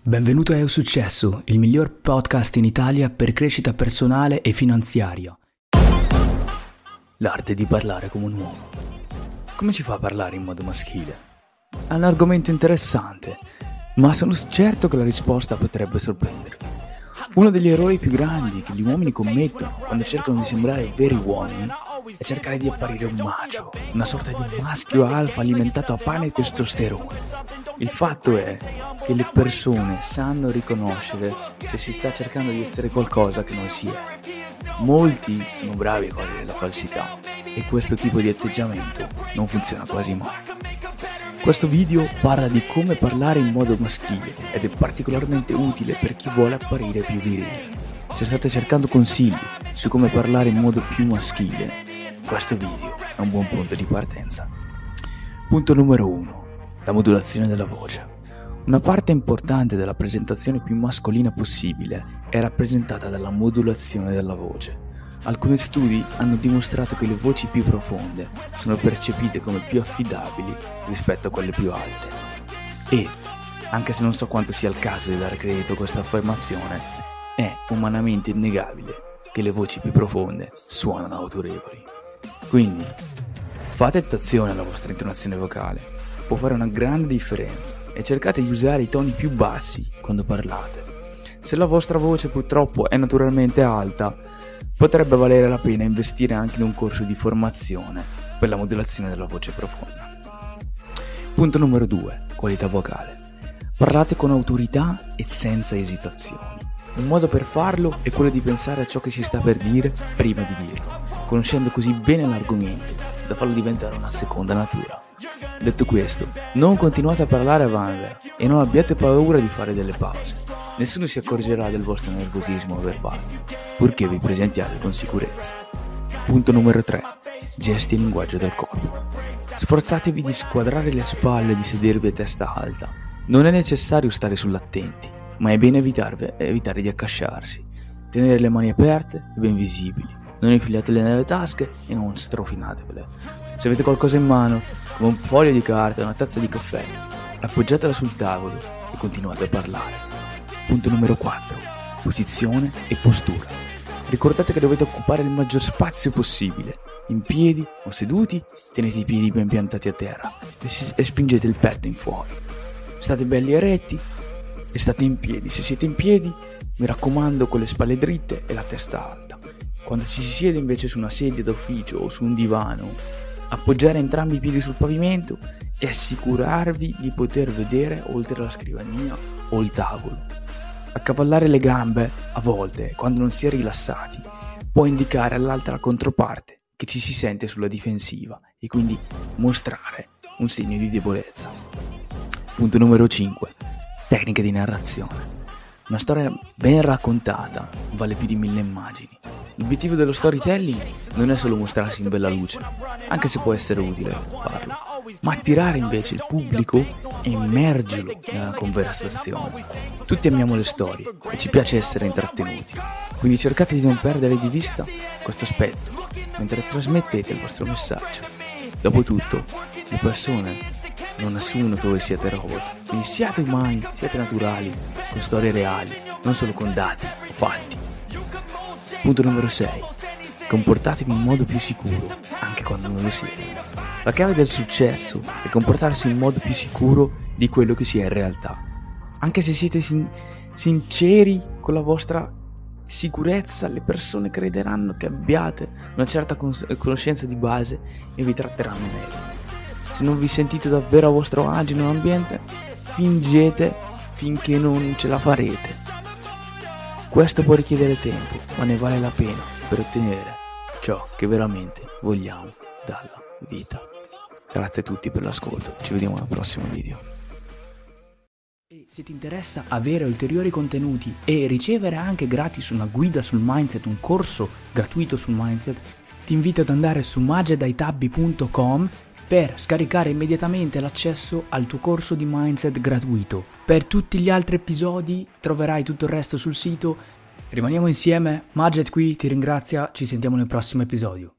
Benvenuto a Eu Successo, il miglior podcast in Italia per crescita personale e finanziaria. L'arte di parlare come un uomo. Come si fa a parlare in modo maschile? È un argomento interessante, ma sono certo che la risposta potrebbe sorprendervi. Uno degli errori più grandi che gli uomini commettono quando cercano di sembrare veri uomini è cercare di apparire un macio, una sorta di maschio alfa alimentato a pane e testosterone. Il fatto è che le persone sanno riconoscere se si sta cercando di essere qualcosa che non si è. Molti sono bravi a cogliere la falsità e questo tipo di atteggiamento non funziona quasi mai. Questo video parla di come parlare in modo maschile ed è particolarmente utile per chi vuole apparire più virile. Se state cercando consigli su come parlare in modo più maschile, questo video è un buon punto di partenza. Punto numero 1. La modulazione della voce. Una parte importante della presentazione più mascolina possibile è rappresentata dalla modulazione della voce. Alcuni studi hanno dimostrato che le voci più profonde sono percepite come più affidabili rispetto a quelle più alte. E, anche se non so quanto sia il caso di dare credito a questa affermazione, è umanamente innegabile che le voci più profonde suonano autorevoli. Quindi, fate attenzione alla vostra intonazione vocale, può fare una grande differenza e cercate di usare i toni più bassi quando parlate. Se la vostra voce purtroppo è naturalmente alta, potrebbe valere la pena investire anche in un corso di formazione per la modulazione della voce profonda. Punto numero 2. Qualità vocale. Parlate con autorità e senza esitazioni. Un modo per farlo è quello di pensare a ciò che si sta per dire prima di dirlo conoscendo così bene l'argomento da farlo diventare una seconda natura. Detto questo, non continuate a parlare a vanvera e non abbiate paura di fare delle pause. Nessuno si accorgerà del vostro nervosismo verbale, purché vi presentiate con sicurezza. Punto numero 3. Gesti e linguaggio del corpo. Sforzatevi di squadrare le spalle e di sedervi a testa alta. Non è necessario stare sull'attenti, ma è bene evitare di accasciarsi. Tenere le mani aperte e ben visibili non infilatele nelle tasche e non strofinatevele. Se avete qualcosa in mano, come un foglio di carta, una tazza di caffè, appoggiatela sul tavolo e continuate a parlare. Punto numero 4. Posizione e postura. Ricordate che dovete occupare il maggior spazio possibile. In piedi o seduti, tenete i piedi ben piantati a terra e, si- e spingete il petto in fuori. State belli eretti e state in piedi. Se siete in piedi, mi raccomando con le spalle dritte e la testa alta. Quando ci si siede invece su una sedia d'ufficio o su un divano, appoggiare entrambi i piedi sul pavimento e assicurarvi di poter vedere oltre la scrivania o il tavolo. Accavallare le gambe, a volte, quando non si è rilassati, può indicare all'altra controparte che ci si sente sulla difensiva e quindi mostrare un segno di debolezza. Punto numero 5. Tecniche di narrazione. Una storia ben raccontata vale più di mille immagini. L'obiettivo dello storytelling non è solo mostrarsi in bella luce, anche se può essere utile farlo, ma attirare invece il pubblico e immergerlo nella conversazione. Tutti amiamo le storie e ci piace essere intrattenuti, quindi cercate di non perdere di vista questo aspetto mentre trasmettete il vostro messaggio. Dopotutto, le persone non assumono che voi siete robot, quindi siate umani, siate naturali, con storie reali, non solo con dati o fatti. Punto numero 6. Comportatevi in modo più sicuro, anche quando non lo siete. La chiave del successo è comportarsi in modo più sicuro di quello che si è in realtà. Anche se siete sin- sinceri con la vostra sicurezza, le persone crederanno che abbiate una certa cons- conoscenza di base e vi tratteranno meglio. Se non vi sentite davvero a vostro agio in un ambiente, fingete finché non ce la farete questo può richiedere tempo, ma ne vale la pena per ottenere ciò che veramente vogliamo dalla vita. Grazie a tutti per l'ascolto, ci vediamo al prossimo video. E se ti interessa avere ulteriori contenuti e ricevere anche gratis una guida sul mindset, un corso gratuito sul mindset, ti invito ad andare su magedaitabbi.com per scaricare immediatamente l'accesso al tuo corso di mindset gratuito. Per tutti gli altri episodi troverai tutto il resto sul sito. Rimaniamo insieme, Maged qui ti ringrazia, ci sentiamo nel prossimo episodio.